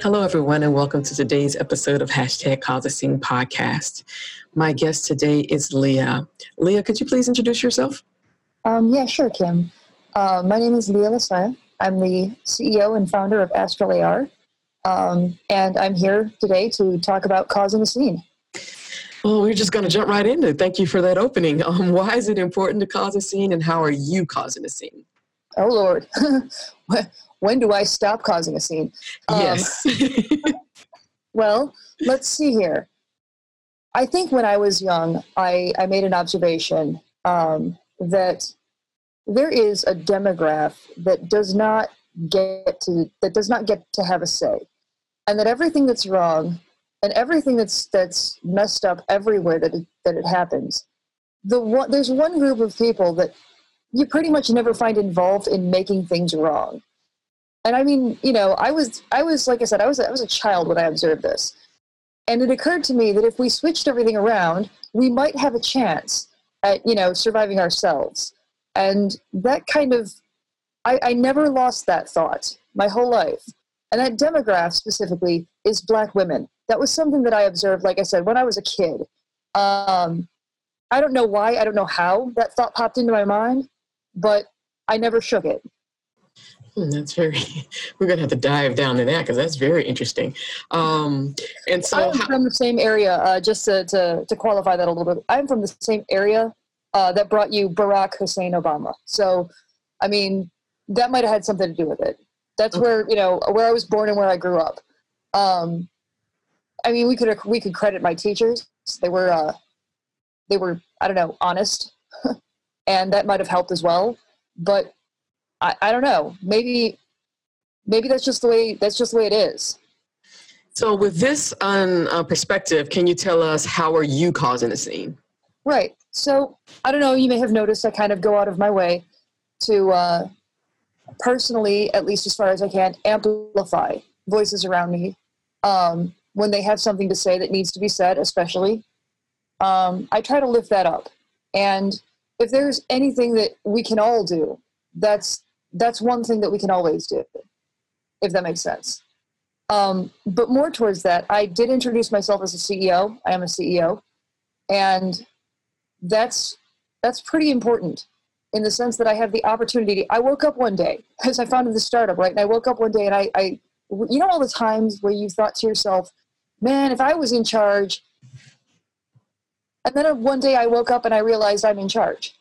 Hello, everyone, and welcome to today's episode of hashtag Cause a Scene podcast. My guest today is Leah. Leah, could you please introduce yourself? Um, yeah, sure, Kim. Uh, my name is Leah LaSalla. I'm the CEO and founder of Astral AR. Um, and I'm here today to talk about causing a scene. Well, we're just going to jump right into it. Thank you for that opening. Um, why is it important to cause a scene, and how are you causing a scene? Oh, Lord. When- do I stop causing a scene? Um, yes. Well, let's see here. I think when I was young, I, I made an observation um, that there is a demograph that does not get to that does not get to have a say, and that everything that's wrong and everything that's that's messed up everywhere that it, that it happens, the one there's one group of people that you pretty much never find involved in making things wrong and I mean, you know, I was, I was, like I said, I was, I was a child when I observed this, and it occurred to me that if we switched everything around, we might have a chance at, you know, surviving ourselves. And that kind of, I, I never lost that thought my whole life. And that demograph specifically is black women. That was something that I observed, like I said, when I was a kid. Um, I don't know why, I don't know how that thought popped into my mind, but I never shook it. Hmm, That's very. We're gonna have to dive down in that because that's very interesting. Um, and so, I'm how, from the same area, uh, just to, to, to qualify that a little bit. I'm from the same area uh, that brought you Barack Hussein Obama. So, I mean, that might have had something to do with it. That's Okay. where, you know, where I was born and where I grew up. Um, I mean, we could, we could credit my teachers. They were, uh, they were, I don't know, honest. and that might have helped as well. But I, I don't know. Maybe, maybe that's just the way, that's just the way it is. so with this on uh, perspective, can you tell us how are you causing a scene? Right. So I don't know. You may have noticed I kind of go out of my way to uh, personally, at least as far as I can, amplify voices around me um, when they have something to say that needs to be said, especially. Um, I try to lift that up, and if there's anything that we can all do, that's that's one thing that we can always do, if that makes sense. Um, but more towards that, I did introduce myself as a CEO. I am a CEO, and that's that's pretty important in the sense that I have the opportunity. I woke up one day because I founded the startup, right? And I woke up one day and I, I, you know, all the times where you thought to yourself, "Man, if I was in charge," and then one day I woke up and I realized I'm in charge,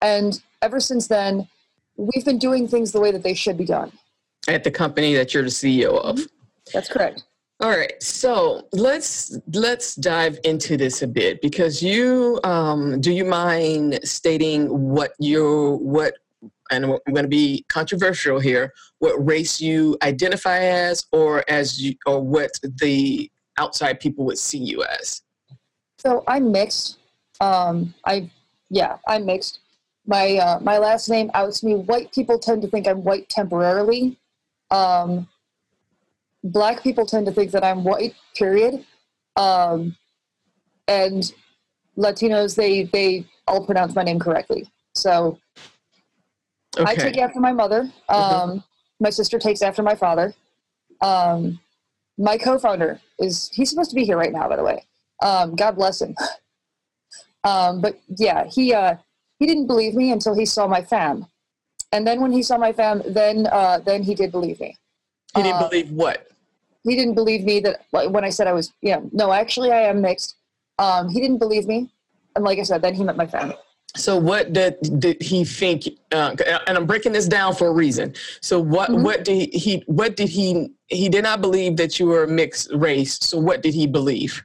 and ever since then, we've been doing things the way that they should be done. At the company that you're the CEO of. That's correct. All right, so let's let's dive into this a bit because you um, do you mind stating what you what and I'm going to be controversial here what race you identify as or as you or what the outside people would see you as. So I'm mixed. Um, I yeah, I'm mixed. My uh, my last name outs me. White people tend to think I'm white temporarily. Um, black people tend to think that I'm white. Period. Um, and Latinos they they all pronounce my name correctly. So I take after my mother. Um, My sister takes after my father. Um, my co-founder is he's supposed to be here right now, by the way. Um, God bless him. Um, but yeah, he uh, he didn't believe me until he saw my fam, and then when he saw my fam, then uh, then he did believe me. He didn't uh, believe what? He didn't believe me that like, when I said I was yeah no actually I am mixed. Um, he didn't believe me, and like I said, then he met my fam. So what did, did he think? Uh, and I'm breaking this down for a reason. So what Mhm. what did he what did he he did not believe that you were a mixed race. So what did he believe?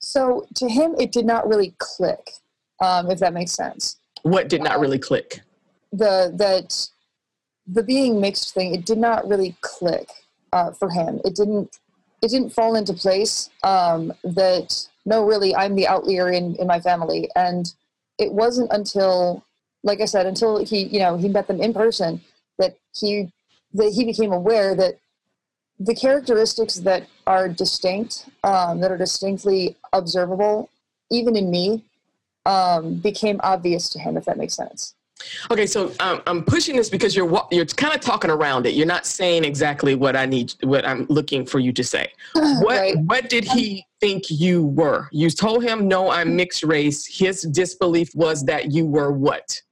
So to him, it did not really click, um, if that makes sense. What did not really click? the that the being mixed thing it did not really click uh, for him it didn't it didn't fall into place um, that no really i'm the outlier in in my family and it wasn't until like i said until he you know he met them in person that he that he became aware that the characteristics that are distinct um, that are distinctly observable even in me um, became obvious to him if that makes sense Okay, so um, I'm pushing this because you're you're kind of talking around it. You're not saying exactly what I need, what I'm looking for you to say. What Right. what did he think you were? You told him no, I'm mixed race. His disbelief was that you were what?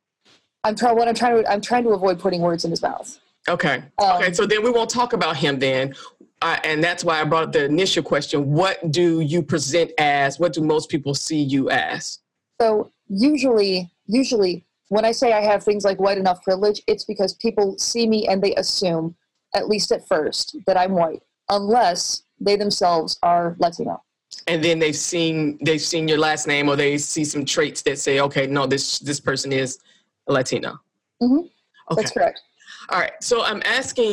i'm trying what i'm trying to i'm trying to avoid putting words in his mouth Okay, Um, okay. So then we won't talk about him then, uh, and that's why I brought up the initial question. What do you present as? What do most people see you as? So usually, usually when I say I have things like white enough privilege, it's because people see me and they assume, at least at first, that I'm white, unless they themselves are Latino. and then they've seen they've seen your last name or they see some traits that say okay no this this person is latino Mm-hmm. okay That's correct. all right so i'm asking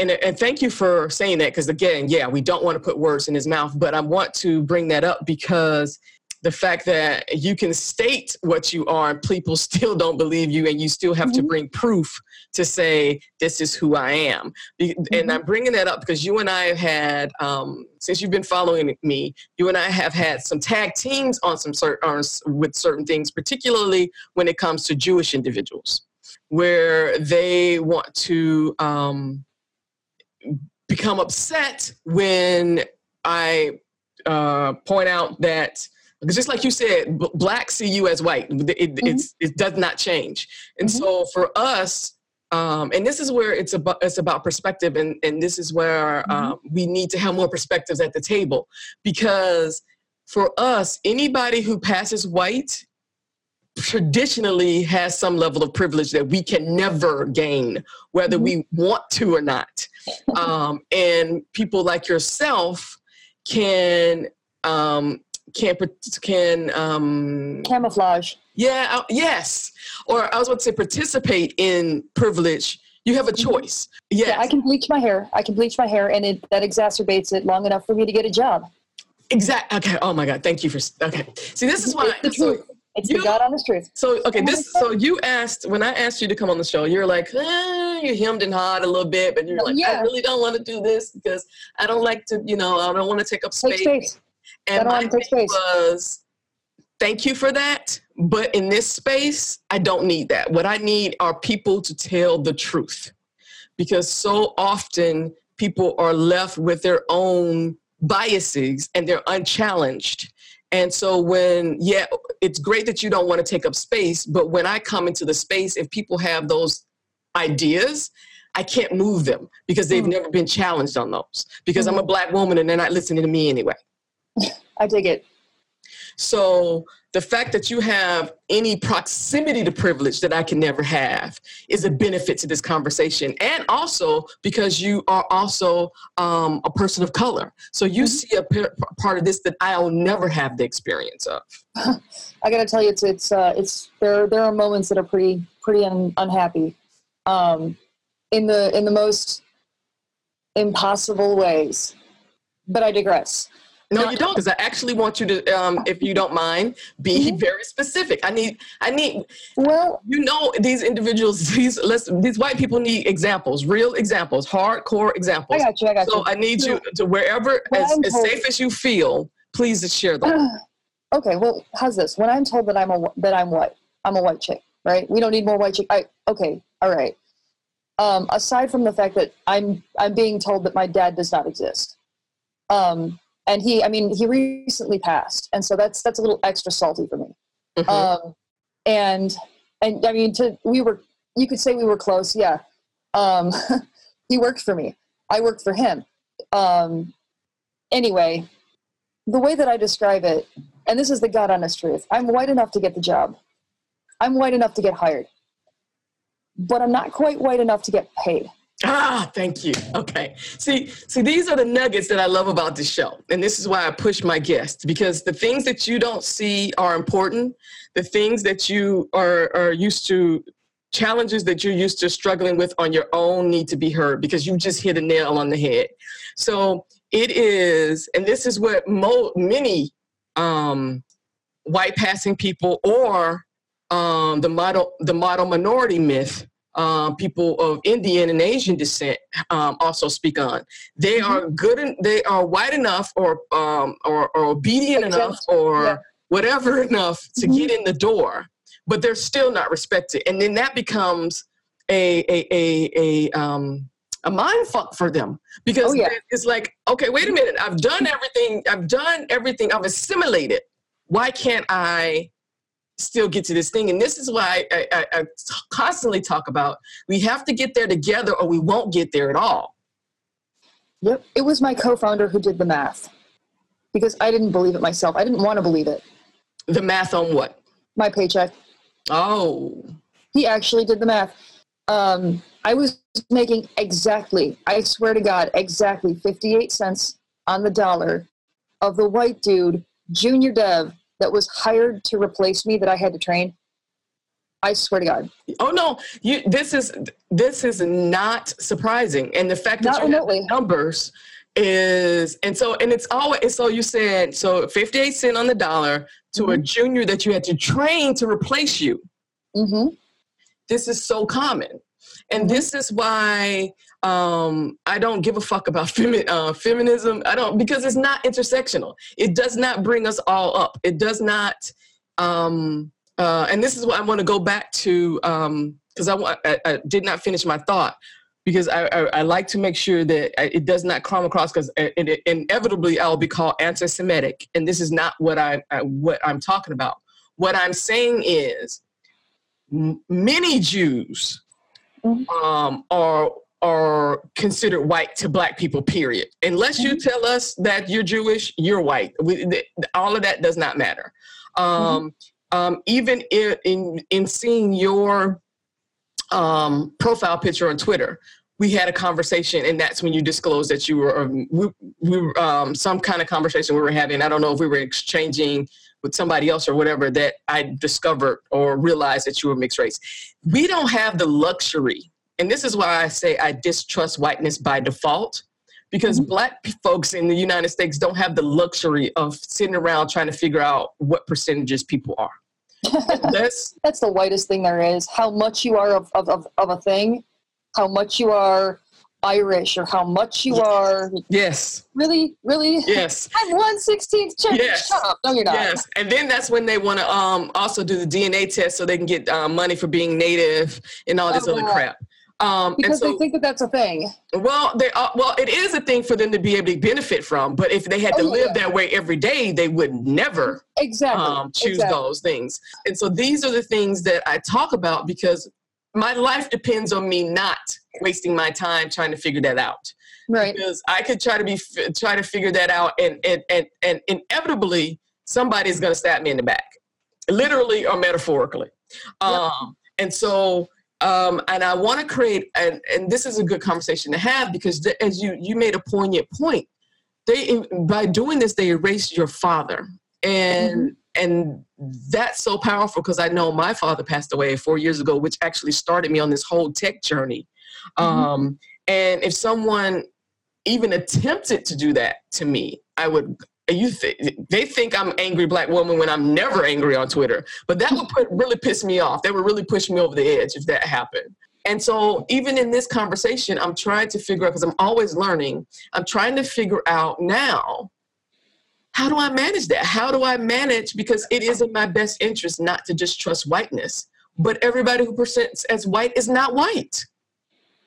and, and thank you for saying that because again yeah we don't want to put words in his mouth but i want to bring that up because the fact that you can state what you are and people still don't believe you and you still have to Mhm. bring proof to say this is who i am Be- and i'm bringing that up because you and i have had um, since you've been following me you and i have had some tag teams on some certain on, s- with certain things particularly when it comes to jewish individuals where they want to um, become upset when i uh, point out that just like you said, b- blacks see you as white. It, it's, it does not change. And Mhm. so for us, um, and this is where it's about it's about perspective, and and this is where Mhm. um, we need to have more perspectives at the table, because for us, anybody who passes white traditionally has some level of privilege that we can never gain, whether Mhm. we want to or not. Um, and people like yourself can um, can can um, Camouflage. yeah uh, yes or I was about to say participate in privilege. You have a Mhm. choice. Yes, Yeah, I can bleach my hair. I can bleach my hair, and it that exacerbates it long enough for me to get a job. exactly. Okay. Oh my God. Thank you for. Okay. See, this is why. It's the so- truth. It's you- the God honest truth. So okay, this so you asked when I asked you to come on the show, you're like, eh, you hemmed and hawed a little bit, but you're like, I really don't want to do this because I don't like to, you know, I don't want to take up Take space. And my want to take thing space. was, thank you for that, but in this space, I don't need that. What I need are people to tell the truth, because so often people are left with their own biases and they're unchallenged. And so when, yeah, it's great that you don't want to take up space, but when I come into the space, if people have those ideas, I can't move them because they've Mm. never been challenged on those. Because I'm a Mhm. black woman and they're not listening to me anyway. I dig it. So the fact that you have any proximity to privilege that I can never have is a benefit to this conversation. And also because you are also um, a person of color. So you Mhm. see a p- part of this that I'll never have the experience of. I got to tell you, it's it's uh, it's there. There are moments that are pretty pretty un, unhappy, um, in the in the most impossible ways. But I digress. No, you don't, because I actually want you to, um, if you don't mind, be Mhm. very specific. I need, I need, Well, you know, these individuals, these let's, these white people need examples, real examples, hardcore examples. I got you. I got So you. I need you to wherever, as, I'm as safe as you feel, please just share them. okay. Well, how's this? When I'm told that I'm a that I'm white, I'm a white chick, right? We don't need more white chick. I okay. All right. Um, aside from the fact that I'm I'm being told that my dad does not exist. Um, and he, I mean, he recently passed, and so that's that's a little extra salty for me. Mhm. um, and and I mean, to we were you could say we were close, yeah. Um, he worked for me. I worked for him. Um, anyway, the way that I describe it, and this is the God honest truth, I'm white enough to get the job. I'm white enough to get hired, but I'm not quite white enough to get paid. Ah, thank you. Okay. See, see, these are the nuggets that I love about this show. And this is why I push my guests because the things that you don't see are important. The things that you are, are used to challenges that you're used to struggling with on your own need to be heard because you just hit a nail on the head. So it is, and this is what mo- many um, white passing people or um, the model the model minority myth um, people of Indian and Asian descent um, also speak on. They mm-hmm. are good. En- they are white enough, or um, or, or, obedient enough, or yeah. whatever enough to mm-hmm. get in the door, but they're still not respected, and then that becomes a a a, a um, a mind fuck for them because oh, yeah. it's like, okay, wait a minute, I've done everything, I've done everything, I've assimilated. Why can't I still get to this thing? And this is why I, I, I constantly talk about we have to get there together or we won't get there at all. Yep, it was my co-founder who did the math because I didn't believe it myself. I didn't want to believe it. The math on what? My paycheck. Oh. He actually did the math. Um, I was making exactly, I swear to God, exactly 58 cents on the dollar of the white dude, junior dev, that was hired to replace me that I had to train. I swear to God. Oh no, you. This is this is not surprising, and the fact that not you remotely. have numbers is, and so and it's always so you said so fifty eight cent on the dollar to mm-hmm. a junior that you had to train to replace you. Mm-hmm. This is so common. And this is why um, I don't give a fuck about femi- uh, feminism. I don't because it's not intersectional. It does not bring us all up. It does not. Um, uh, and this is what I want to go back to um because um, I, I, I, did not finish my thought because I, I, I, like to make sure that it does not come across because inevitably I will be called anti-Semitic, and this is not what I, I what I'm talking about. What I'm saying is many Jews mm-hmm. um, are are considered white to black people period unless you mm-hmm. tell us that you're jewish you're white we, th- all of that does not matter um, mm-hmm. um, even in, in, in seeing your um, profile picture on twitter we had a conversation and that's when you disclosed that you were um, we, we um, some kind of conversation we were having i don't know if we were exchanging with somebody else or whatever that I discovered or realized that you were mixed race. We don't have the luxury, and this is why I say I distrust whiteness by default, because mm-hmm. black folks in the United States don't have the luxury of sitting around trying to figure out what percentages people are. That's, That's the whitest thing there is. How much you are of, of, of, of a thing, how much you are Irish or how much you are. Yes. Really, really. Yes. I'm one sixteenth. Yes. Shut up. No, you're not. Yes. And then that's when they want to um also do the DNA test so they can get uh, money for being native and all this oh, other crap. Um, because so, they think that that's a thing. Well, they uh, well, it is a thing for them to be able to benefit from. But if they had to oh, live yeah. that way every day, they would never exactly um, choose exactly. those things. And so these are the things that I talk about because my life depends on me not wasting my time trying to figure that out. Right. Because I could try to be try to figure that out, and and and, and inevitably somebody's going to stab me in the back, literally or metaphorically. Yep. Um, and so. Um, and I want to create, and, and this is a good conversation to have because the, as you you made a poignant point, they by doing this they erased your father, and mm-hmm and that's so powerful because I know my father passed away four years ago, which actually started me on this whole tech journey. Mm-hmm. Um, and if someone even attempted to do that to me, I would. You th- they think I'm angry black woman when I'm never angry on Twitter, but that would put, really piss me off. That would really push me over the edge if that happened. And so, even in this conversation, I'm trying to figure out because I'm always learning. I'm trying to figure out now how do I manage that? How do I manage? Because it is in my best interest not to just trust whiteness, but everybody who presents as white is not white.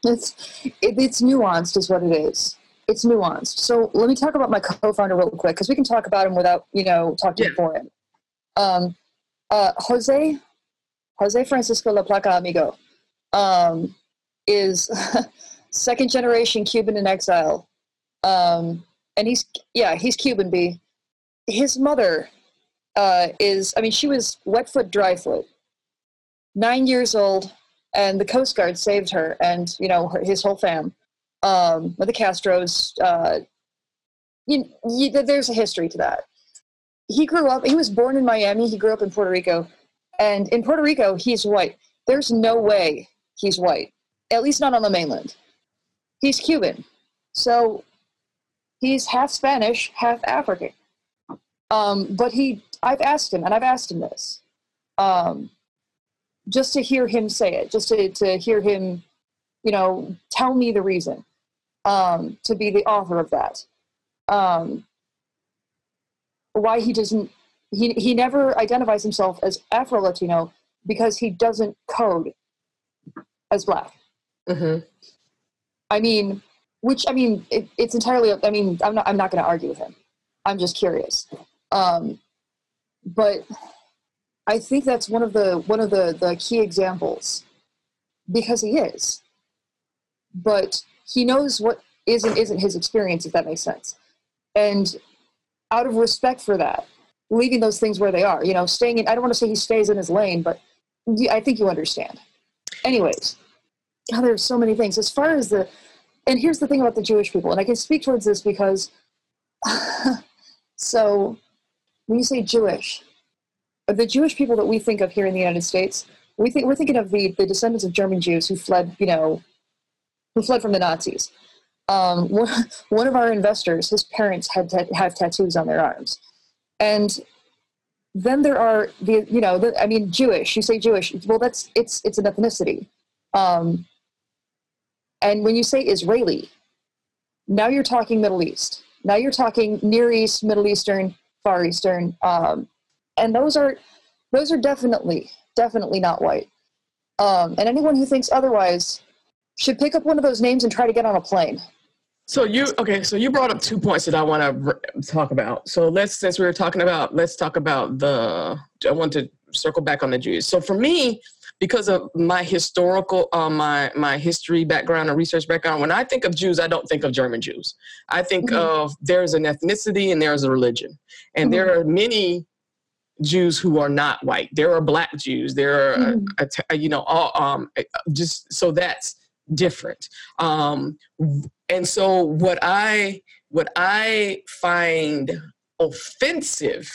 It's it, it's nuanced, is what it is. It's nuanced. So let me talk about my co-founder real quick, because we can talk about him without you know talking yeah. for him. Um, uh, Jose, Jose Francisco La Placa Amigo, um, is second generation Cuban in exile, um, and he's yeah he's Cuban B his mother uh, is, I mean, she was wet foot, dry foot, nine years old, and the Coast Guard saved her and, you know, her, his whole fam. Um, the Castros, uh, you, you, there's a history to that. He grew up, he was born in Miami, he grew up in Puerto Rico, and in Puerto Rico, he's white. there's no way he's white, at least not on the mainland. He's Cuban. So he's half Spanish, half African. Um, but he, I've asked him, and I've asked him this, um, just to hear him say it, just to, to hear him, you know, tell me the reason um, to be the author of that. Um, why he doesn't, he, he never identifies himself as Afro Latino because he doesn't code as black. Mm-hmm. I mean, which I mean, it, it's entirely. I mean, I'm not. I'm not going to argue with him. I'm just curious. Um, but I think that's one of the one of the the key examples because he is. But he knows what is and isn't his experience, if that makes sense. And out of respect for that, leaving those things where they are, you know, staying in. I don't want to say he stays in his lane, but I think you understand. Anyways, oh, there's so many things as far as the and here's the thing about the Jewish people, and I can speak towards this because so when you say Jewish, the Jewish people that we think of here in the United States, we think we're thinking of the, the descendants of German Jews who fled, you know, who fled from the Nazis. Um, one, of our investors, his parents had have tattoos on their arms, and then there are the you know the, I mean Jewish. You say Jewish, well that's it's it's an ethnicity. Um, and when you say Israeli, now you're talking Middle East. Now you're talking Near East, Middle Eastern, Far Eastern, um, and those are those are definitely definitely not white. Um, and anyone who thinks otherwise should pick up one of those names and try to get on a plane. So you okay? So you brought up two points that I want to talk about. So let's since we were talking about let's talk about the. I want to circle back on the Jews. So for me, because of my historical, um, my my history background and research background, when I think of Jews, I don't think of German Jews. I think mm-hmm. of there's an ethnicity and there's a religion, and mm-hmm. there are many Jews who are not white. There are black Jews. There are, mm-hmm. a, a, you know, all um, just so that's different. Um, and so what I what I find offensive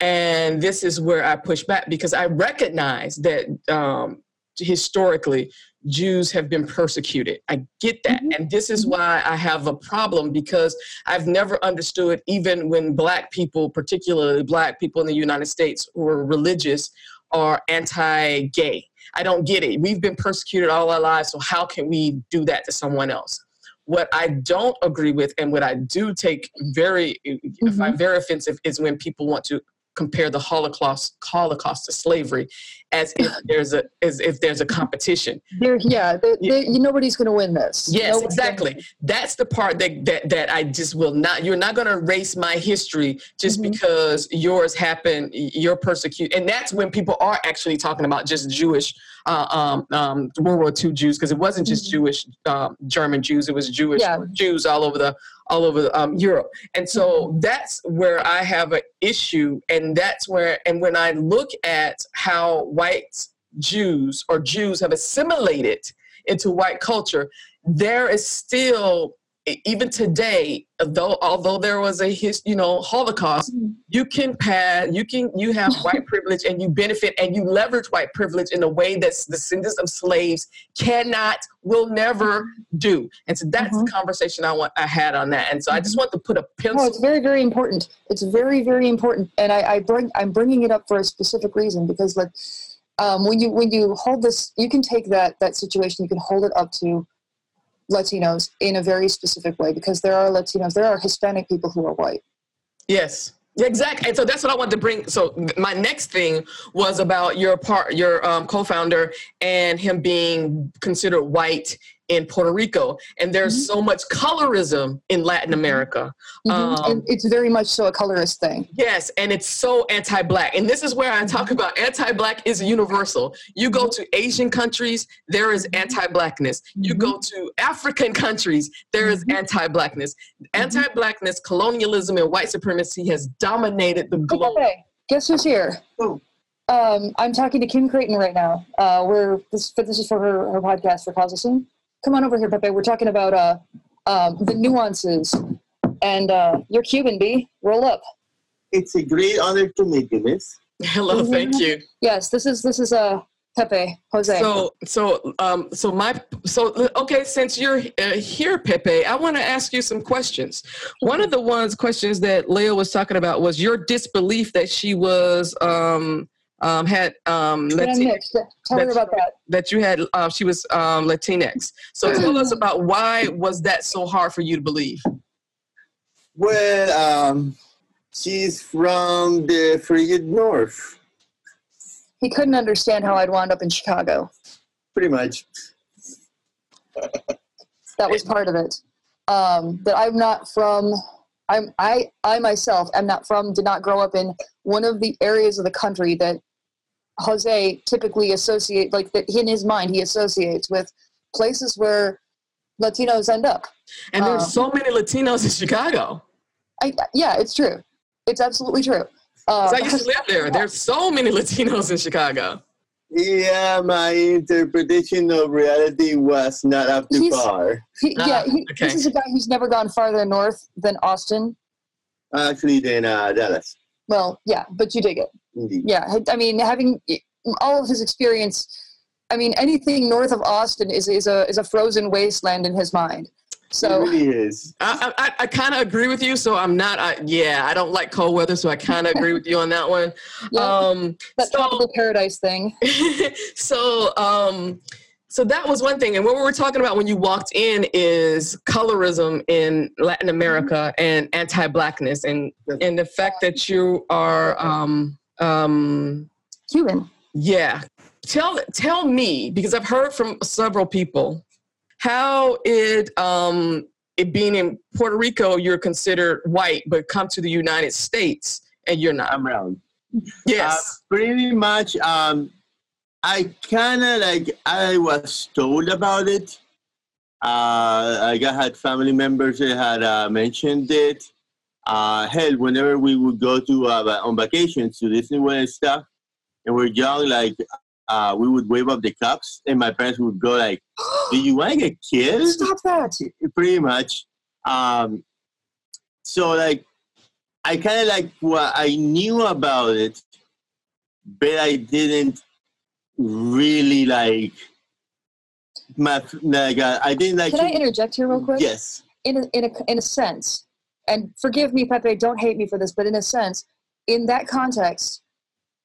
and this is where I push back because I recognize that um, historically Jews have been persecuted. I get that. Mm-hmm. And this is mm-hmm. why I have a problem because I've never understood, even when Black people, particularly Black people in the United States who are religious, are anti gay. I don't get it. We've been persecuted all our lives, so how can we do that to someone else? What I don't agree with, and what I do take very, mm-hmm. if I'm very offensive, is when people want to compare the Holocaust Holocaust to slavery as if there's a as if there's a competition. There, yeah, they, they, nobody's going to win this. Yes, nobody's exactly. That's the part that, that that I just will not. You're not going to erase my history just mm-hmm. because yours happened. You're persecuted, and that's when people are actually talking about just Jewish uh, um, um, World War II Jews because it wasn't just mm-hmm. Jewish um, German Jews; it was Jewish yeah. Jews all over the all over um, Europe. And so mm-hmm. that's where I have an issue. And that's where, and when I look at how white Jews or Jews have assimilated into white culture, there is still even today, though although there was a his, you know Holocaust, mm-hmm. you can pass, you can you have white privilege and you benefit and you leverage white privilege in a way that the descendants of slaves cannot, will never mm-hmm. do. And so that's mm-hmm. the conversation I want I had on that. And so I just mm-hmm. want to put a pencil. No, it's very very important. It's very very important, and I, I bring I'm bringing it up for a specific reason because like um, when you when you hold this, you can take that that situation, you can hold it up to Latinos in a very specific way because there are Latinos, there are Hispanic people who are white. Yes. Exactly, and so that's what I wanted to bring. So my next thing was about your part, your um, co-founder, and him being considered white in Puerto Rico, and there's mm-hmm. so much colorism in Latin mm-hmm. America. Mm-hmm. Um, it's very much so a colorist thing. Yes, and it's so anti-black, and this is where I talk mm-hmm. about anti-black is universal. You go to Asian countries, there is mm-hmm. anti-blackness. You go to African countries, there is anti-blackness. Anti-blackness, colonialism, and white supremacy has dominated the globe. Okay, guess who's here? Oh. Um, I'm talking to Kim Crayton right now. Uh, we're this, this is for her, her podcast for Cause a Scene come on over here, Pepe. We're talking about uh, um, the nuances. And uh, you're Cuban, B. Roll up. It's a great honor to meet you, Miss. Hello, thank you. Yes, this is this is a Pepe, Jose. So, so, um, so my, so okay. Since you're uh, here, Pepe, I want to ask you some questions. One of the ones questions that Leah was talking about was your disbelief that she was um, um, had um, Yeah, tell her that's about that. that you had uh, she was um, Latinx. So tell us about why was that so hard for you to believe? Well, um, she's from the frigid north, He couldn't understand how I'd wound up in Chicago. pretty much. That was part of it. Um, that I'm not from. I'm I I myself am not from. Did not grow up in one of the areas of the country that Jose typically associate like that in his mind he associates with places where Latinos end up. And there's so many Latinos in Chicago. I, yeah, it's true. It's absolutely true. Uh, 'Cause I used to live there. There's so many Latinos in Chicago. Yeah, my interpretation of reality was not up to He's- par. he, Ah, yeah, he, okay. this is a guy who's never gone farther north than Austin. Actually, than uh, Dallas. Well, yeah, but you dig it. Indeed. Yeah, I- I mean, having all of his experience, I mean, anything north of Austin is is a is a frozen wasteland in his mind. it So really is. I I, I kind of agree with you. So I'm not. I, yeah, I don't like cold weather, so I kind of agree with you on that one. yeah, Um, that so- tropical paradise thing. so um so that was one thing and what we were talking about when you walked in is colorism in latin america and anti-blackness and and the fact that you are um um Cuban. yeah tell tell me because i've heard from several people how it um it being in puerto rico you're considered white but come to the united states and you're not I'm round. yes Uh, pretty much. Um, I kind of like I was told about it. Uh, like I had family members that had uh, mentioned it. Uh, hell, whenever we would go to uh, on vacations to Disneyland and stuff, and we're young, like uh, we would wave up the cups, and my parents would go like, "Do you want to get killed?" Stop that. pretty much. Um, so like, I kind of like what I knew about it, but I didn't really like. My like uh, I didn't like. Can I interject here real quick? Yes. in a, in a in a sense, and forgive me, Pepe, don't hate me for this, but in a sense, in that context,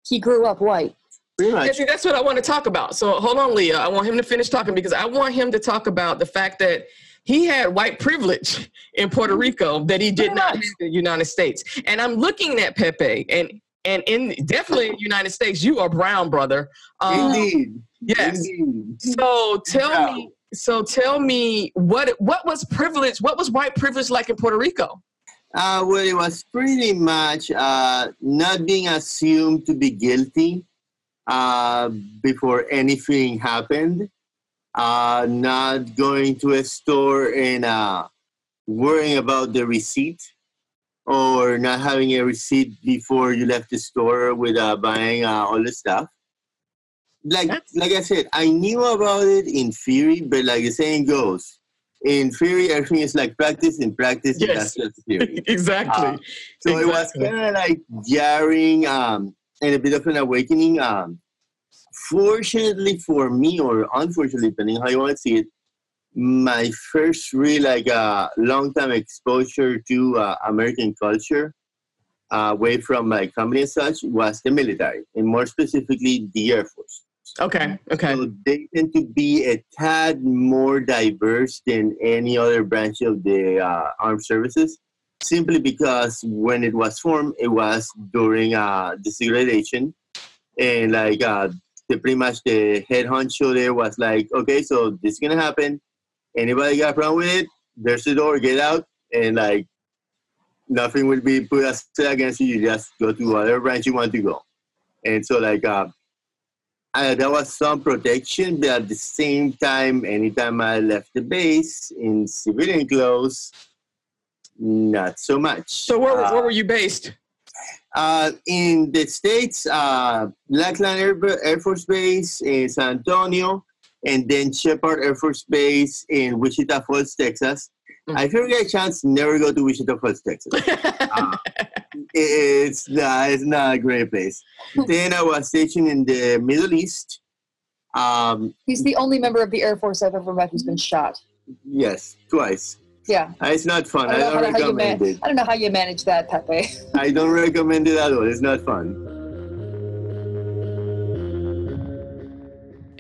he grew up white. Pretty Yeah, see, that's what I want to talk about. So hold on, Leah. I want him to finish talking because I want him to talk about the fact that he had white privilege in Puerto Rico that he did not have in the United States. And I'm looking at Pepe, and and in definitely in the United States, you are brown, brother. Um, Indeed. yes. Indeed. So tell Brown. me. So tell me what what was privilege? What was white privilege like in Puerto Rico? Uh, well, it was pretty much uh, not being assumed to be guilty uh, before anything happened, uh, not going to a store and uh, worrying about the receipt, or not having a receipt before you left the store with uh, buying uh, all the stuff. Like, That's- like I said, I knew about it in theory, but like the saying goes, in theory, everything is like practice. In practice, Yes. that's just theory. exactly. Uh, So it was kind of like jarring um, and a bit of an awakening. Um, fortunately for me, or unfortunately, depending how you want to see it, my first real like uh, long time exposure to uh, American culture, uh, away from my company and such, was the military, and more specifically the Air Force. okay. Okay. So they tend to be a tad more diverse than any other branch of the uh, armed services, simply because when it was formed, it was during uh, desegregation, and like uh, the pretty much the head honcho there was like, okay, so this is gonna happen. Anybody got a problem with it? There's the door. Get out, and like nothing will be put against you. You just go to whatever branch you want to go. And so like. Uh, uh, there was some protection, but at the same time, anytime I left the base in civilian clothes, not so much. So where, uh, where were you based? uh, in the States, uh, Lackland Air, Air Force Base in San Antonio, and then Sheppard Air Force Base in Wichita Falls, Texas. Mhm. I feel get a chance, never go to Wichita Falls, Texas. Uh, it's not, it's not a great place. then I was stationed in the Middle East, Um, He's the only member of the Air Force I've ever met who's been shot. yes, twice. Yeah. Uh, It's not fun. I I don't, know don't you recommend man- it. I don't know how you manage that, Pepe. I don't recommend it at all. It's not fun.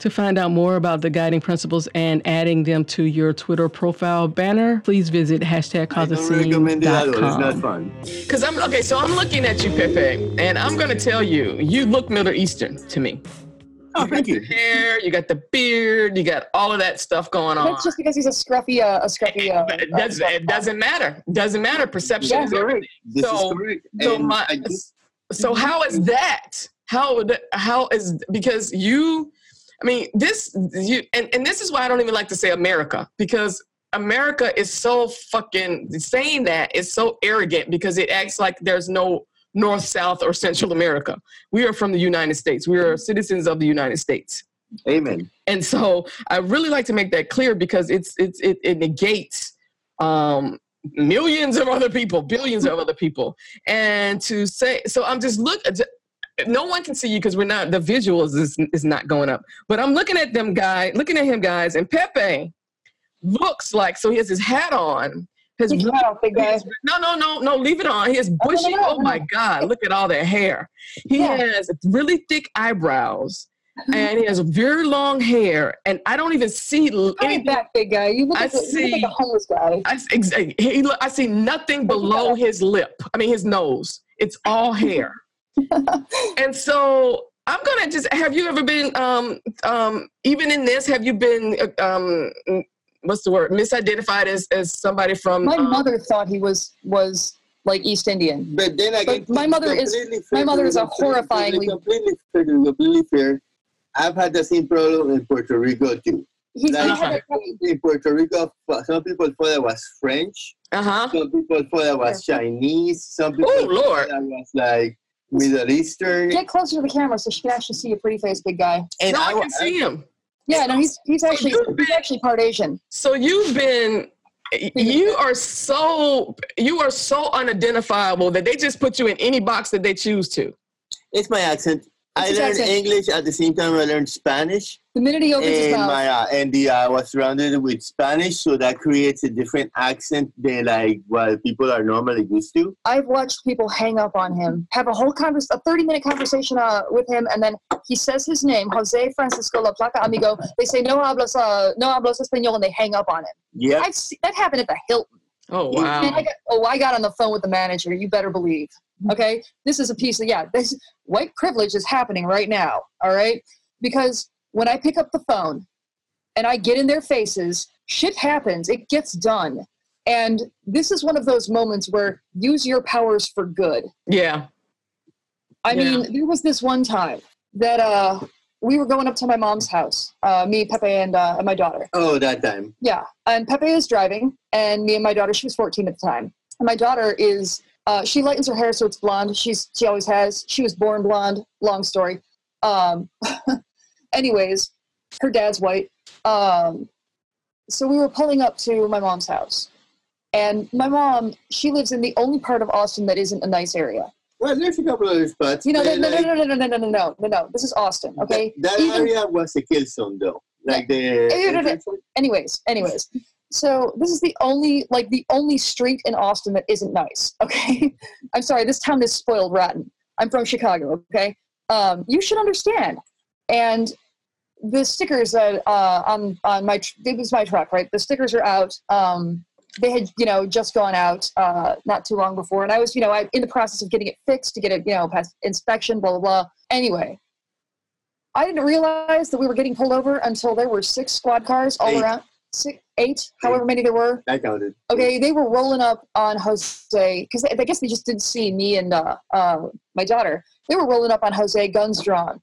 To find out more about the guiding principles and adding them to your Twitter profile banner, please visit hashtag I don't recommend it at all. It's not fun. Because I'm okay, so I'm looking at you, Pepe, and I'm gonna tell you, you look Middle Eastern to me. Oh, thank you. Hair, you got the beard, you got all of that stuff going on. That's just because he's a scruffy, uh, a scruffy. Uh, But it uh, doesn't, it doesn't matter. Doesn't matter. Perception Yeah, is you're right. everything. This So- is correct. So And my, just- so how is that? How how is because you, I mean this you and and this is why I don't even like to say America because America is so fucking saying that is so arrogant because it acts like there's no North, South, or Central America. We are from the United States. We are citizens of the United States. Amen. And so I really like to make that clear because it's it's it, it negates um, millions of other people, billions of other people, and to say so. I'm just look. No one can see you because we're not. The visuals is is not going up. But I'm looking at them guy, looking at him guys, and Pepe looks like so. He has his hat on. His Take your off, big no, no, no, no, leave it on. He has bushy. Oh my God, look at all that hair. He Yeah. has really thick eyebrows mm-hmm. and he has very long hair. And I don't even see l- Come anything. back, big guy. You look, I like look like a homeless guy. I, ex- he, look- I see nothing below his lip. I mean, his nose. It's all hair. And so I'm gonna just. Have you ever been, um, um, even in this, have you been, uh, um, what's the word, misidentified as as somebody from? My um, mother thought he was was like East Indian. But then again, But my mother is- completely my mother is a be completely- horrifyingly- completely fair, completely fair. I've had the same problem in Puerto Rico too. He's, Like, in Puerto Rico, some people thought I was French. Uh-huh. Some people thought I was Chinese. Some people Oh, thought Lord. I was like Middle Eastern. get closer to the camera so she can actually see your pretty face, big guy. And no, I I, can see him. Yeah, no, he's he's actually you've he's actually part Asian. So you've been you are so you are so unidentifiable that they just put you in any box that they choose to. it's my accent. I learned accent. English at the same time I learned Spanish. The minute he opens his and mouth, my uh, and the I was surrounded with Spanish, so that creates a different accent than like what people are normally used to. I've watched people hang up on him, have a whole convers a 30 minute conversation uh, with him, and then he says his name, Jose Francisco La Placa Amigo. They say no hablas, uh, no hablas español, and they hang up on him. Yeah, I've seen, that happened at the Hilton. Oh And wow. I got, oh, I got on the phone with the manager. You better believe. Okay, this is a piece of yeah. This white privilege is happening right now. All right, because when I pick up the phone and I get in their faces, shit happens. It gets done, and this is one of those moments where use your powers for good. Yeah. I Yeah. mean, there was this one time that uh, we were going up to my mom's house, uh, me, Pepe, and, uh, and my daughter. oh that time. Yeah, and Pepe is driving, and me and my daughter. She was 14 at the time. And my daughter is uh, she lightens her hair so it's blonde. She's she always has. She was born blonde. Long story. Um, anyways, her dad's white. Um, so we were pulling up to my mom's house, and my mom she lives in the only part of Austin that isn't a nice area. Well, there's a couple other spots. You know, no, no, no, like, no, no, no, no, no, no, no, no, no. This is Austin, okay? That, that Even- area was a kill zone, though. Like the. One? anyways, anyways. So this is the only like the only street in Austin that isn't nice. Okay, I'm sorry. This town is spoiled rotten. I'm from Chicago. Okay, um, you should understand. And the stickers that uh, on on my it was my truck, right? The stickers are out. Um, they had you know just gone out uh, not too long before, and I was you know I, in the process of getting it fixed to get it you know past inspection, blah blah blah. Anyway, I didn't realize that we were getting pulled over until there were six squad cars all Eight. around. Six, eight, however many there were. I counted. Okay, they were rolling up on Jose because I guess they just didn't see me and uh, uh, my daughter. They were rolling up on Jose, guns drawn.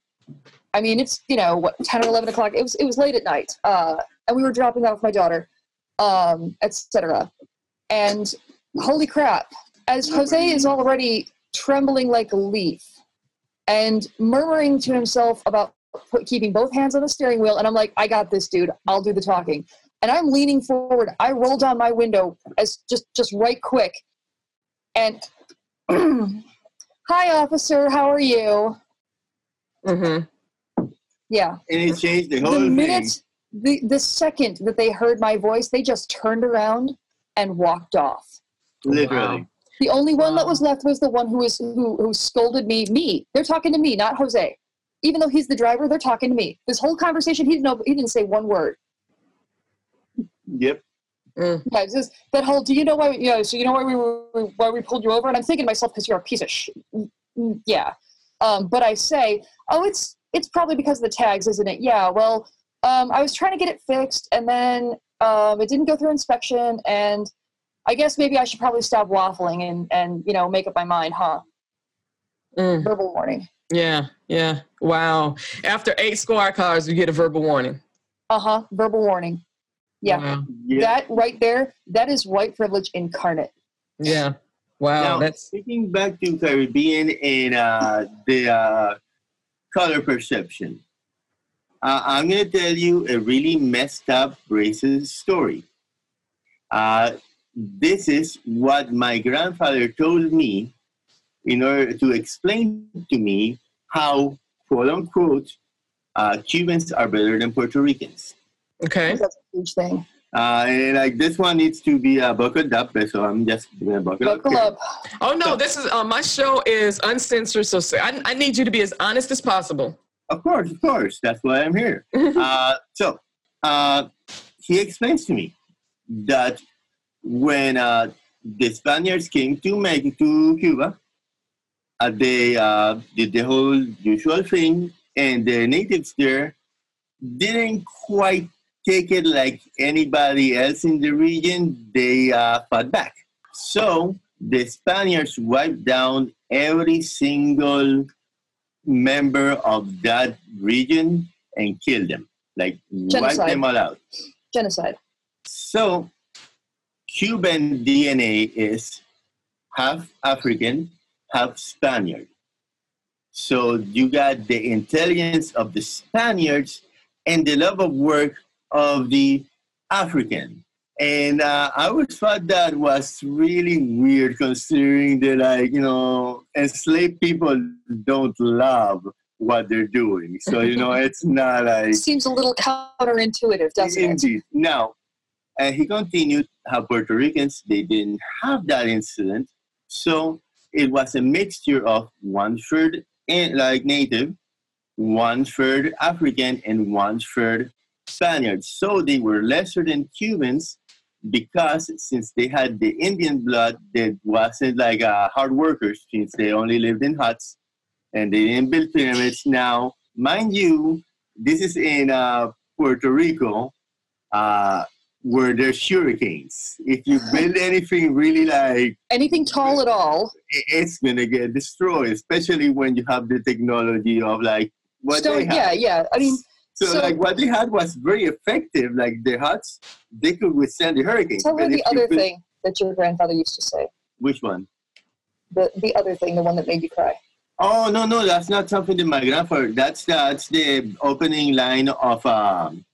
I mean, it's you know what, ten or eleven o'clock. It was it was late at night, uh, and we were dropping off my daughter. um, etc. And holy crap, as Jose is already trembling like a leaf and murmuring to himself about keeping both hands on the steering wheel, and I'm like, I got this, dude. I'll do the talking. And I'm leaning forward. I roll down my window as just just right quick, and hi, officer. How are you? Mm-hmm. Yeah. And it changed the whole the thing. minute the, the second that they heard my voice they just turned around and walked off Literally. the only one that was left was the one who was who, who scolded me me they're talking to me not jose even though he's the driver they're talking to me this whole conversation he didn't know he didn't say one word Yep. Mm. yeah it's just that whole do you know why you know so you know why we were why we pulled you over and i'm thinking to myself because you're a piece of sh- Mm, yeah um, but i say oh it's it's probably because of the tags isn't it yeah well um, i was trying to get it fixed and then um, it didn't go through inspection and i guess maybe i should probably stop waffling and and you know make up my mind huh Mm. verbal warning Yeah, yeah. Wow. After eight squad cars, you get a verbal warning. uh-huh verbal warning yeah Wow. Yep. that right there that is white privilege incarnate Yeah. Wow. now, that's speaking back to Caribbean and uh, the uh, color perception, uh, I'm going to tell you a really messed up racist story. Uh, this is what my grandfather told me in order to explain to me how, quote unquote, uh, Cubans are better than Puerto Ricans. Okay. that's a huge thing Uh, and like this one needs to be uh, buckled up, so I'm just gonna buckle, buckle up. up Oh no, this is uh, my show is uncensored, so so I, I need you to be as honest as possible. Of course, of course. That's why I'm here. uh, so uh, he explains to me that when uh, the Spaniards came to Mexico, to Cuba, uh, they uh, did the whole usual thing, and the natives there didn't quite take it like anybody else in the region. They uh, fought back. So the Spaniards wiped down every single member of that region and killed them, like wiped them all out. genocide So, Cuban DNA is half African, half Spaniard. So, you got the intelligence of the Spaniards and the love of work of the African. And uh, I always thought that was really weird considering that, like, you know, enslaved people don't love what they're doing. So, you know, it's not like. seems a little counterintuitive doesn't it Indeed. Now, and he continued how Puerto Ricans they didn't have that incident, so it was a mixture of one third in, like native, one third African, and one third Spaniards. So they were lesser than Cubans because since they had the Indian blood, that wasn't like uh, hard workers since they only lived in huts and they didn't build pyramids. Now, mind you, this is in uh, Puerto Rico, uh, where there's hurricanes. If you build anything really like, anything tall at all it's gonna get destroyed, especially when you have the technology of like what Stone, they have. yeah yeah i mean So, so- like what they had was very effective. Like the huts, they could withstand the hurricanes. tell But the other build- thing that your grandfather used to say Which one? the the other thing the one that made you cry Oh no, no, that's not something that my grandfather. That's that's the opening line of um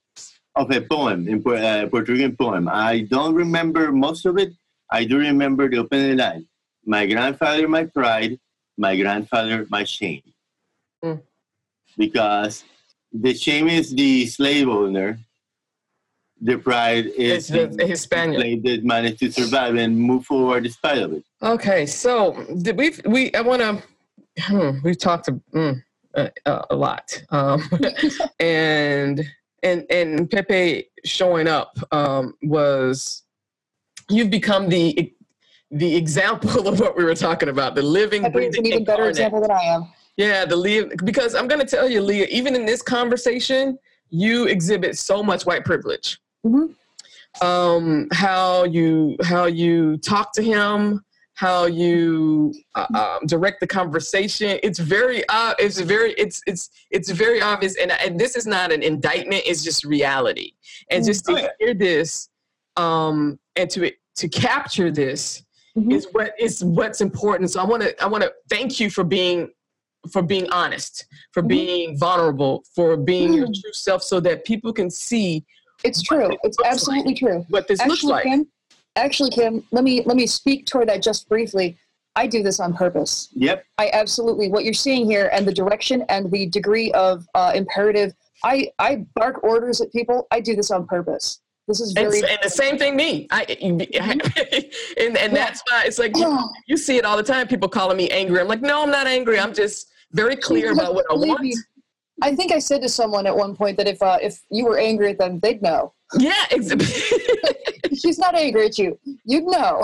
of a poem in uh, Puerto Rican poem. I don't remember most of it. I do remember the opening line. My grandfather, my pride. My grandfather, my shame. Mm. Because the shame is the slave owner. The pride is the, the Hispanic. slave that managed to survive and move forward despite of it. Okay, so did we we I want to hmm, we've talked to, mm, a, a, a lot, um, and and and Pepe showing up um, was you've become the the example of what we were talking about, the living, Pepe is breathing an even better incarnate. example than i am Yeah, the live because I'm gonna tell you, Leah. Even in this conversation, you exhibit so much white privilege. Mhm. Um, how you how you talk to him, how you uh, um, direct the conversation. It's very uh, it's very it's it's it's very obvious, and and this is not an indictment. It's just reality, and just Oh, to hear this. um, and to to capture this Mhm. is what is what's important. So I want to I want to thank you for being for being honest, for Mhm. being vulnerable, for being your Mm. true self, so that people can see It's true. It's looks absolutely true. what this looks Actually, like. Kim, actually, Kim, let me let me speak toward that just briefly. I do this on purpose. Yep. I absolutely what you're seeing here and the direction and the degree of uh, imperative. I I bark orders at people. I do this on purpose. This is And, very. and the same thing, me. I, and and that's why it's like you, you see it all the time. People calling me angry. I'm like, no, I'm not angry. I'm just very clear about what I want. me, I think I said to someone at one point that if uh, if you were angry at them, they'd know. Yeah, exactly. She's not angry at you. You'd know.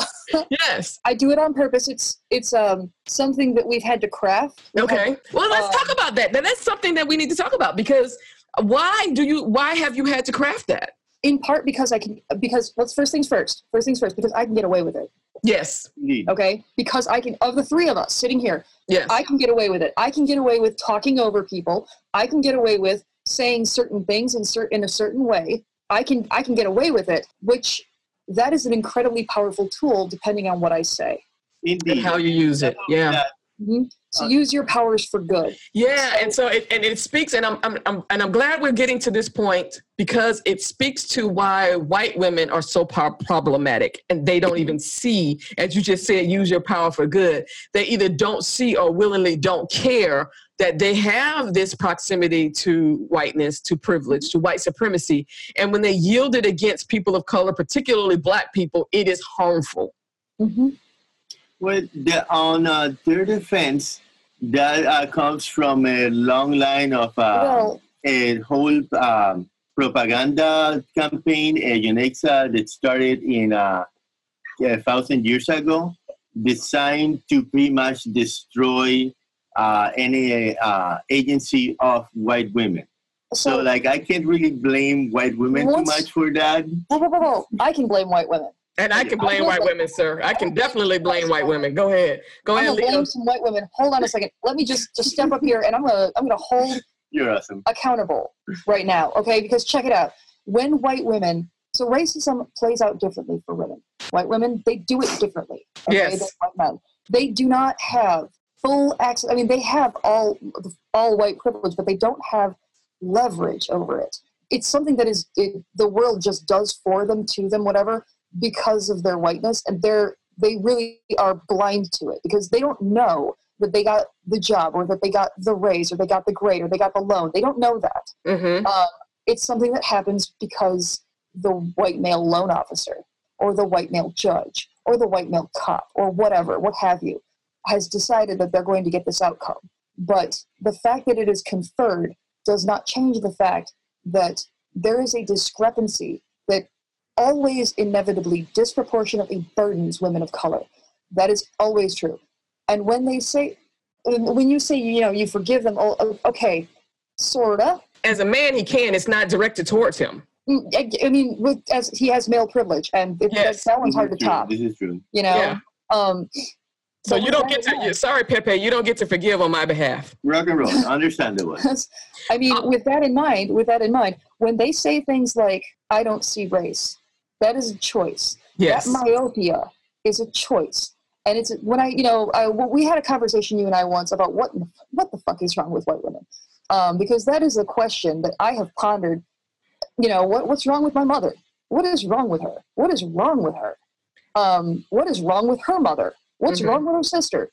yes. I do it on purpose. It's it's um something that we've had to craft. We've Okay. Well, let's Uh, talk about that. Now, that's something that we need to talk about because why do you? Why have you had to craft that? In part because I can because let's first things first. First things first because I can get away with it. Yes. Indeed. Okay? Because I can of the three of us sitting here, Yes. I can get away with it. I can get away with talking over people. I can get away with saying certain things in certain in a certain way. I can I can get away with it, which that is an incredibly powerful tool depending on what I say. and how you use it. Yeah. That- Mhm. So Uh, use your powers for good. Yeah, and so it, and it speaks, and I'm, I'm, I'm and I'm glad we're getting to this point because it speaks to why white women are so pro- problematic, and they don't even see, as you just said, use your power for good. They either don't see or willingly don't care that they have this proximity to whiteness, to privilege, to white supremacy, and when they yield it against people of color, particularly black people, it is harmful. Mm-hmm. Well, the, on uh, their defense, that uh, comes from a long line of uh, well, a whole um, propaganda campaign, a UNEXA that started in uh, a thousand years ago, designed to pretty much destroy uh, any uh, agency of white women. So, so, like, I can't really blame white women too much for that. whoa, whoa, whoa, whoa. I can blame white women. And I can blame white women, sir. I can definitely blame white women. Go ahead. Go I'm ahead, gonna blame some white women. Hold on a second. Let me just just step up here, and I'm gonna I'm gonna hold You're awesome. accountable right now, okay? Because check it out. When white women, so racism plays out differently for women. White women, they do it differently. Okay, Yes. than white men. They do not have full access. I mean, they have all all white privilege, but they don't have leverage over it. It's something that is it, the world just does for them, to them, whatever, because of their whiteness, and they're they really are blind to it because they don't know that they got the job or that they got the raise or they got the grade or they got the loan. They don't know that. Mm-hmm. Um, it's something that happens because the white male loan officer or the white male judge or the white male cop or whatever, what have you, has decided that they're going to get this outcome. But the fact that it is conferred does not change the fact that there is a discrepancy that always inevitably disproportionately burdens women of color. That is always true. And when they say, when you say, you know, you forgive them, oh, okay, sorta. As a man, he can. It's not directed towards him. Mm, I, I mean, with, as he has male privilege, and it, Yes. that one's hard to true. top. This is true. You know. Yeah. Um, So you don't get to. mind- Sorry, Pepe. You don't get to forgive on my behalf. Rock and roll. Understandable. I mean, Uh, with that in mind, with that in mind, when they say things like "I don't see race," that is a choice. Yes. That myopia is a choice, and it's when I, you know, I, we had a conversation you and I once about what what the fuck is wrong with white women, um, because that is a question that I have pondered. You know, what what's wrong with my mother? What is wrong with her? What is wrong with her? Um, what is wrong with her mother? What's Mhm. wrong with her sister?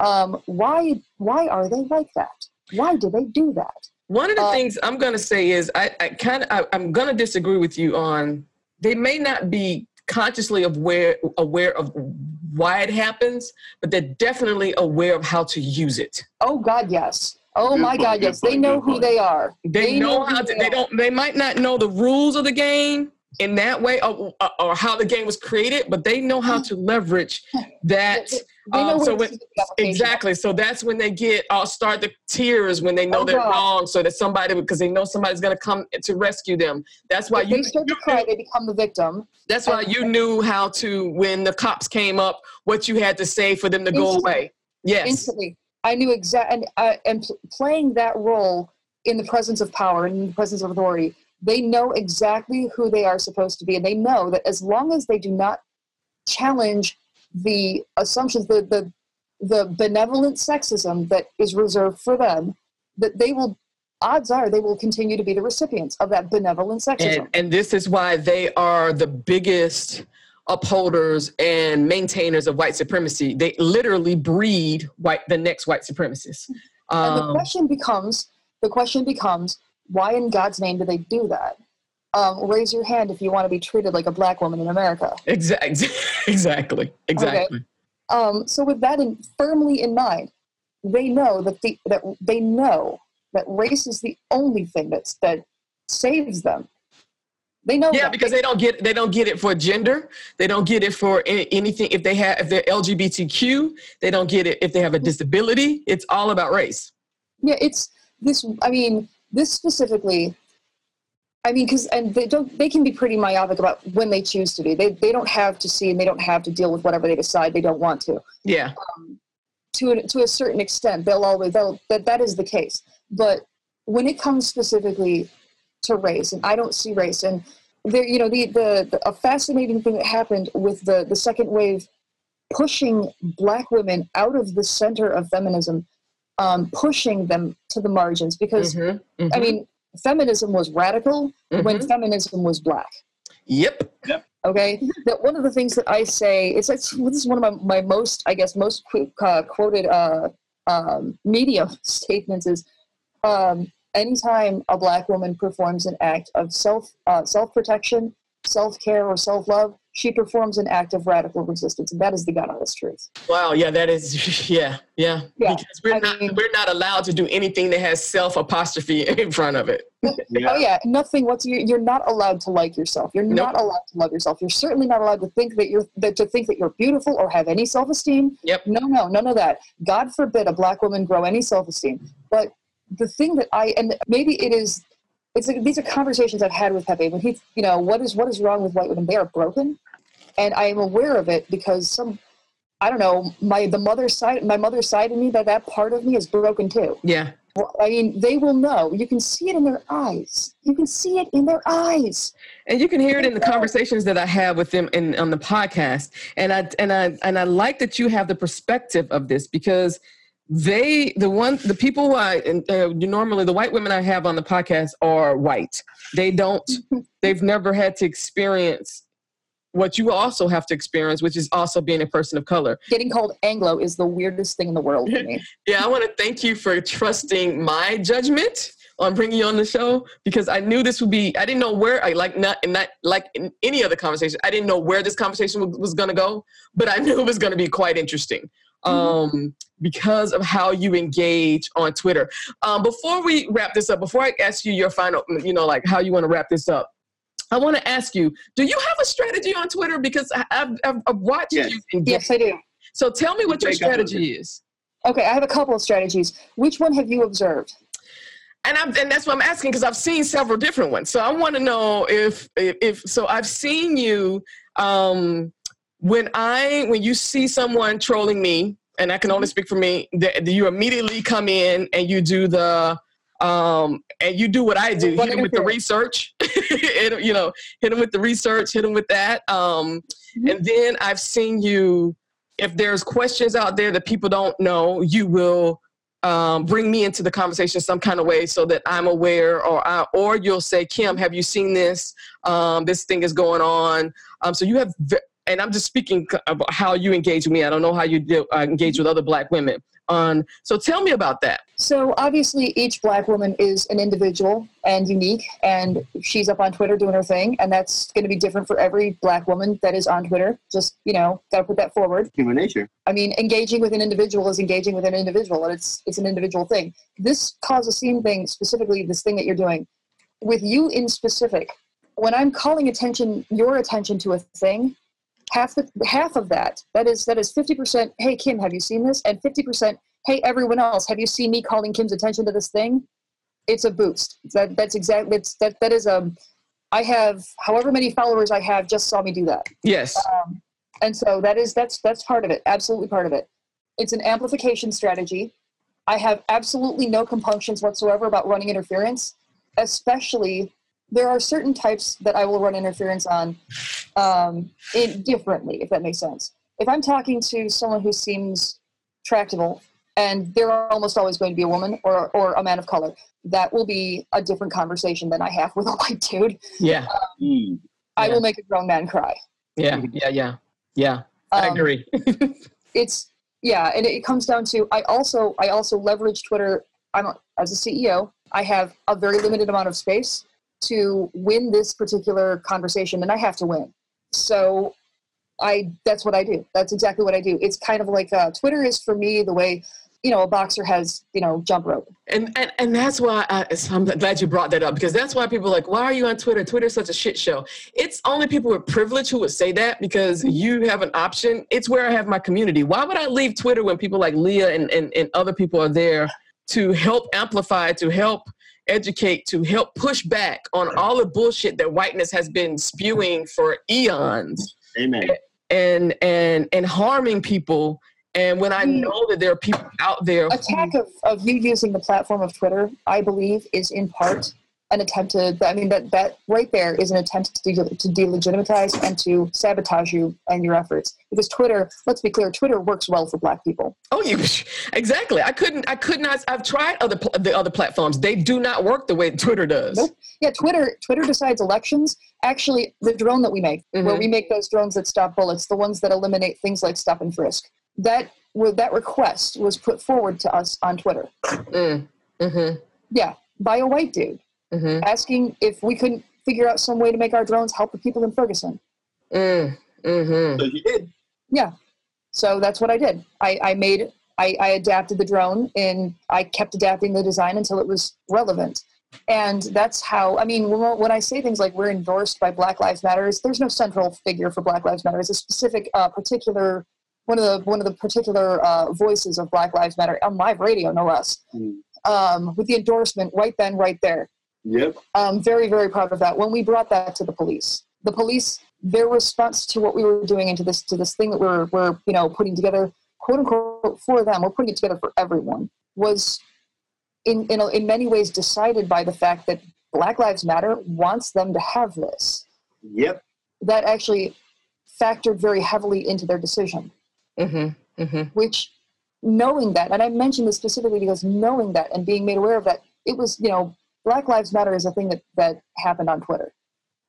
Um, why why are they like that? Why do they do that? One of the Uh, things I'm going to say is I, I kind of I'm going to disagree with you on they may not be consciously aware aware of why it happens, but they're definitely aware of how to use it. Oh God, yes. Oh Good my point, God, good yes. They know who point. they are. They, know, who how to. they They don't. They might not know the rules of the game in that way, or, or, or how the game was created, but they know how to leverage that. They, they know um, so when- see the application. Exactly. So that's when they get all start the tears when they know Oh, they're God. wrong, so that somebody because they know somebody's going to come to rescue them. That's why If you. they start to cry, they become the victim. that's why you knew how to when the cops came up, what you had to say for them to go away. Yes. Instantly. I knew exactly, and uh, and pl- playing that role in the presence of power and in the presence of authority they know exactly who they are supposed to be and they know that as long as they do not challenge the assumptions the the, the benevolent sexism that is reserved for them that they will odds are they will continue to be the recipients of that benevolent sexism And, and this is why they are the biggest upholders and maintainers of white supremacy. They literally breed white the next white supremacists. and the Um, question becomes the question becomes why in god's name do they do that um, raise your hand if you want to be treated like a black woman in america exactly, exactly, exactly. Um, so with that in, firmly in mind, they know that the that they know that race is the only thing that's that saves them. They know Yeah, that. because they don't get they don't get it for gender. They don't get it for anything. If they have if they're LGBTQ, they don't get it if they have a disability. It's all about race. yeah, it's this. I mean, this specifically. I mean, because and they don't. They can be pretty myopic about when they choose to be. They they don't have to see and they don't have to deal with whatever they decide they don't want to. Yeah, to a, to a certain extent they'll always they'll that that is the case but when it comes specifically to race and i don't see race and there you know the, the the a fascinating thing that happened with the the second wave pushing black women out of the center of feminism um, pushing them to the margins because Mhm, i mhm, mean feminism was radical when mhm. feminism was black. Yep, okay? That one of the things that i say is it's, this is one of my, my most i guess most qu- uh, quoted uh, um, media statements is um, anytime a black woman performs an act of self uh, self-protection self-care or self-love she performs an act of radical resistance and that is the god honest truth Wow, yeah, that is yeah, yeah. Yeah, because we're I not mean- we're not allowed to do anything that has self apostrophe in front of it. Yeah. oh yeah nothing what's you're, you're not allowed to like yourself you're Nope. not allowed to love yourself you're certainly not allowed to think that you're that to think that you're beautiful or have any self-esteem Yep. no no none of that god forbid a black woman grow any self-esteem but the thing that i and maybe it is it's these are conversations i've had with pepe when he you know what is what is wrong with white women they are broken and i am aware of it because some i don't know my the mother side my mother's side of me that that part of me is broken too Yeah, well, I mean, they will know. You can see it in their eyes. You can see it in their eyes. and you can hear it in the conversations that I have with them in on the podcast. And I and I and I like that you have the perspective of this because they the one the people who I and, uh, normally the white women I have on the podcast are white. They don't. they've never had to experience what you also have to experience, which is also being a person of color. Getting called Anglo is the weirdest thing in the world for me. Yeah, I want to thank you for trusting my judgment on bringing you on the show because I knew this would be. I didn't know where I like not not like in any other conversation. I didn't know where this conversation was, was going to go, but I knew it was going to be quite interesting um, because of how you engage on Twitter. Um, before we wrap this up, before I ask you your final, you know, like how you want to wrap this up. I want to ask you: Do you have a strategy on Twitter? Because I- I've, I've, I've watched Yes. you engage. yes, I do. So tell me what your Make up of strategy is. Okay, I have a couple of strategies. Which one have you observed? And I'm, and that's what I'm asking because I've seen several different ones. So I want to know if, if if so I've seen you um, when I when you see someone trolling me, and I can only speak for me. That you immediately come in and you do the um, and you do what I do. Hit them with the research. 'em, you know, hit them with the research. Hit them with that. Um, Mhm. And then I've seen you. If there's questions out there that people don't know, you will um, bring me into the conversation some kind of way so that I'm aware, or I, or you'll say, Kim, have you seen this? Um, this thing is going on. Um, so you have, ve- and I'm just speaking about how you engage with me. I don't know how you do, uh, engage with other Black women. On so tell me about that. So obviously, each black woman is an individual and unique, and she's up on Twitter doing her thing, and that's going to be different for every black woman that is on Twitter. Just you know, got to put that forward. Human nature. I mean, engaging with an individual is engaging with an individual, and it's it's an individual thing. This cause a scene thing, specifically, this thing that you're doing, with you in specific, when I'm calling attention, your attention to a thing, half the half of that, that is that is fifty percent. Hey Kim, have you seen this? And fifty percent. Hey everyone else, have you seen me calling Kim's attention to this thing? It's a boost. That that's exactly that's that that is a. I have however many followers I have just saw me do that Yes. um, and so that is that's that's part of it absolutely part of it it's an amplification strategy i have absolutely no compunctions whatsoever about running interference especially there are certain types that I will run interference on um, in, differently, if that makes sense. If I'm talking to someone who seems tractable, and they're almost always going to be a woman or, or a man of color, that will be a different conversation than I have with a white dude. Yeah. Mm. I will make a grown man cry. Yeah. Yeah. Yeah. Yeah. I Um, agree. it's yeah and it comes down to i also i also leverage twitter i'm a, as a ceo i have a very limited amount of space to win this particular conversation and i have to win so i that's what i do that's exactly what i do it's kind of like uh, twitter is for me the way you know a boxer has you know jump rope And, and and that's why I, I'm glad you brought that up because that's why people are like, why are you on Twitter? Twitter's such a shit show. It's only people with privilege who would say that because you have an option. It's where I have my community. Why would I leave Twitter when people like Leah and, and, and other people are there to help amplify, to help educate, to help push back on all the bullshit that whiteness has been spewing for eons Amen. and and and harming people. And when I Mm. know that there are people out there who- attack of, of you using the platform of twitter i believe is in part an attempt to i mean that that right there is an attempt to, de- to delegitimize and to sabotage you and your efforts because twitter let's be clear twitter works well for black people Oh, you exactly. I couldn't. I could not. I've tried other pl- the other platforms. They do not work the way Twitter does. Nope. yeah twitter twitter decides elections actually the drone that we make where Mhm. we make those drones that stop bullets the ones that eliminate things like stop and frisk that that request was put forward to us on twitter Mm, mm-hmm. yeah by a white dude Mm-hmm. asking if we couldn't figure out some way to make our drones help the people in ferguson Mm, mm-hmm. So you did. Yeah. So that's what I did. I, I made I, I adapted the drone and I kept adapting the design until it was relevant. And that's how I mean when, when I say things like we're endorsed by Black Lives Matters, there's no central figure for Black Lives Matter. It's a specific uh, particular one of the one of the particular uh, voices of Black Lives Matter on live radio, no less. Mm. Um, with the endorsement right then, right there. Yep. I'm very, very proud of that. When we brought that to the police, the police, their response to what we were doing into this to this thing that we're we're you know putting together, quote unquote, for them, we're putting it together for everyone, was in in, in many ways decided by the fact that Black Lives Matter wants them to have this. Yep. That actually factored very heavily into their decision. Mm-hmm. Mm-hmm. Which, knowing that, and I mentioned this specifically because knowing that and being made aware of that, it was you know Black Lives Matter is a thing that that happened on Twitter.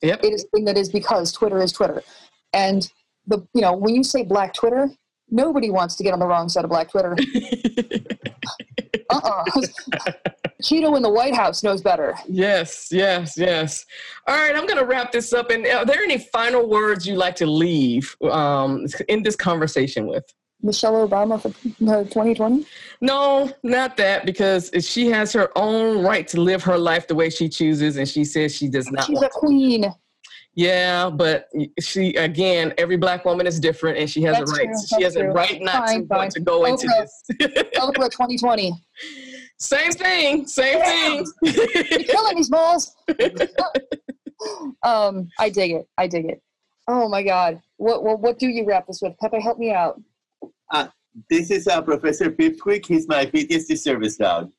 Yep. it is a thing that is because Twitter is Twitter. And the you know, when you say black Twitter, nobody wants to get on the wrong side of black Twitter. Uh-uh. Cheeto in the White House knows better. yes. Yes. Yes. All right. I'm going to wrap this up. And are there any final words you'd like to leave um, in this conversation with? Michelle Obama for uh, 2020. No, not that, because she has her own right to live her life the way she chooses, and she says she does not. She's a queen. Yeah, but she again, every black woman is different, and she has That's a right. true, she has that's a right not Fine, to fine. to go into Oprah. this. Oprah 2020. same thing, same thing. You're killing these balls. um, I dig it. I dig it. Oh my God. What, what what do you wrap this with? Pepe, help me out. This is uh, Professor Pipquick. He's my PTSD service dog.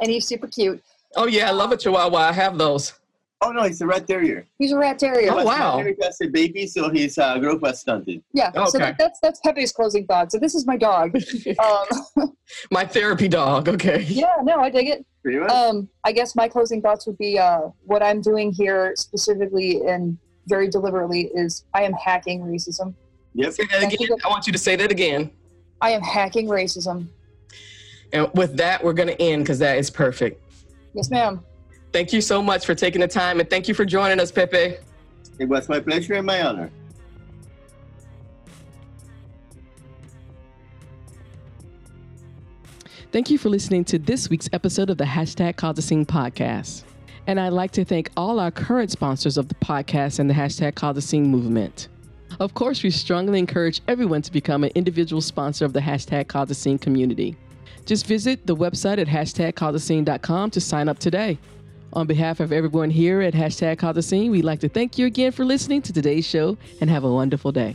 And he's super cute. oh yeah, I love a Chihuahua. I have those. Oh no, he's a rat terrier. He's a rat terrier. Oh, wow. married as a baby, so his uh, growth was stunted. Yeah. So Okay. that, that's that's Pepe's closing thought. So this is my dog. Um, My therapy dog. Okay. yeah. No, I dig it. Pretty. Um, I guess my closing thoughts would be uh, what I'm doing here specifically and very deliberately is I am hacking racism. Yep. Say that again. I want you to say that again. I am hacking racism. And with that, we're going to end because that is perfect. Yes, ma'am. Thank you so much for taking the time, and thank you for joining us, Pepe. It was my pleasure and my honor. Thank you for listening to this week's episode of the Hashtag Cause a Scene podcast. And I'd like to thank all our current sponsors of the podcast and the Hashtag Cause a Scene movement. Of course, we strongly encourage everyone to become an individual sponsor of the Hashtag Cause a Scene community. Just visit the website at hashtagcausethescene.com to sign up today. On behalf of everyone here at Hashtag Cause a Scene, we'd like to thank you again for listening to today's show and have a wonderful day.